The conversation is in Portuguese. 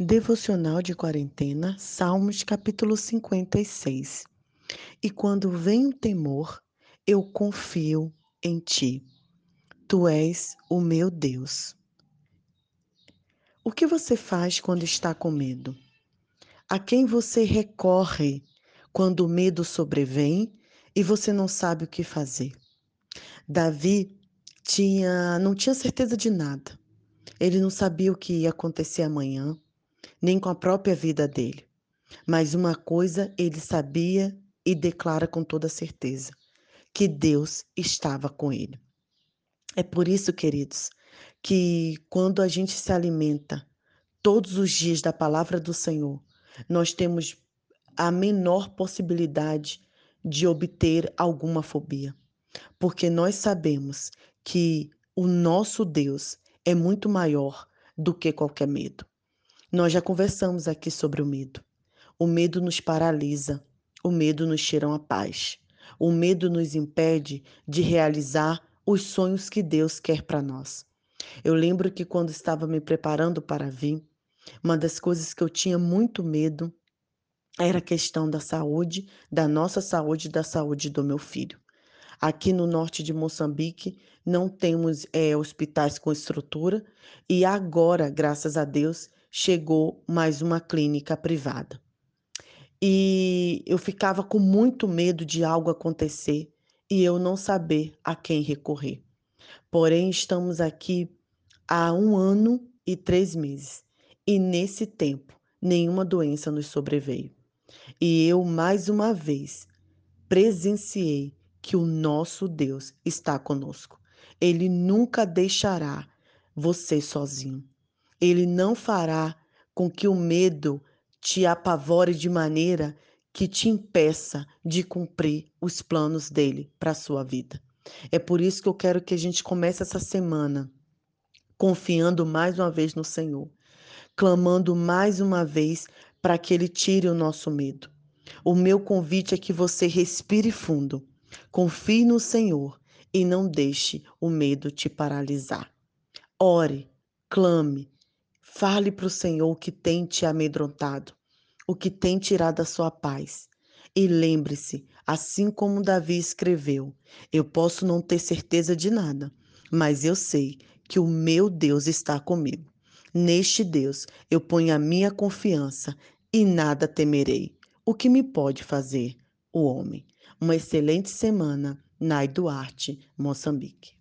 Devocional de quarentena, Salmos capítulo 56. E quando vem o temor, eu confio em ti. Tu és o meu Deus. O que você faz quando está com medo? A quem você recorre quando o medo sobrevém e você não sabe o que fazer? Davi tinha, não tinha certeza de nada. Ele não sabia o que ia acontecer amanhã nem com a própria vida dele. Mas uma coisa ele sabia e declara com toda certeza: que Deus estava com ele. É por isso, queridos, que quando a gente se alimenta todos os dias da palavra do Senhor, nós temos a menor possibilidade de obter alguma fobia, porque nós sabemos que o nosso Deus é muito maior do que qualquer medo. Nós já conversamos aqui sobre o medo. O medo nos paralisa, o medo nos tira a paz. O medo nos impede de realizar os sonhos que Deus quer para nós. Eu lembro que quando estava me preparando para vir, uma das coisas que eu tinha muito medo era a questão da saúde, da nossa saúde e da saúde do meu filho. Aqui no norte de Moçambique não temos é, hospitais com estrutura e agora, graças a Deus, chegou mais uma clínica privada. E eu ficava com muito medo de algo acontecer e eu não saber a quem recorrer. Porém, estamos aqui há um ano e três meses e nesse tempo nenhuma doença nos sobreveio. E eu, mais uma vez, presenciei que o nosso Deus está conosco. Ele nunca deixará você sozinho. Ele não fará com que o medo te apavore de maneira que te impeça de cumprir os planos dele para a sua vida. É por isso que eu quero que a gente comece essa semana confiando mais uma vez no Senhor, clamando mais uma vez para que ele tire o nosso medo. O meu convite é que você respire fundo, confie no Senhor e não deixe o medo te paralisar. Ore, clame, Fale para o Senhor o que tem te amedrontado, o que tem tirado a sua paz. E lembre-se, assim como Davi escreveu: Eu posso não ter certeza de nada, mas eu sei que o meu Deus está comigo. Neste Deus eu ponho a minha confiança e nada temerei. O que me pode fazer o homem? Uma excelente semana, Nai Duarte, Moçambique.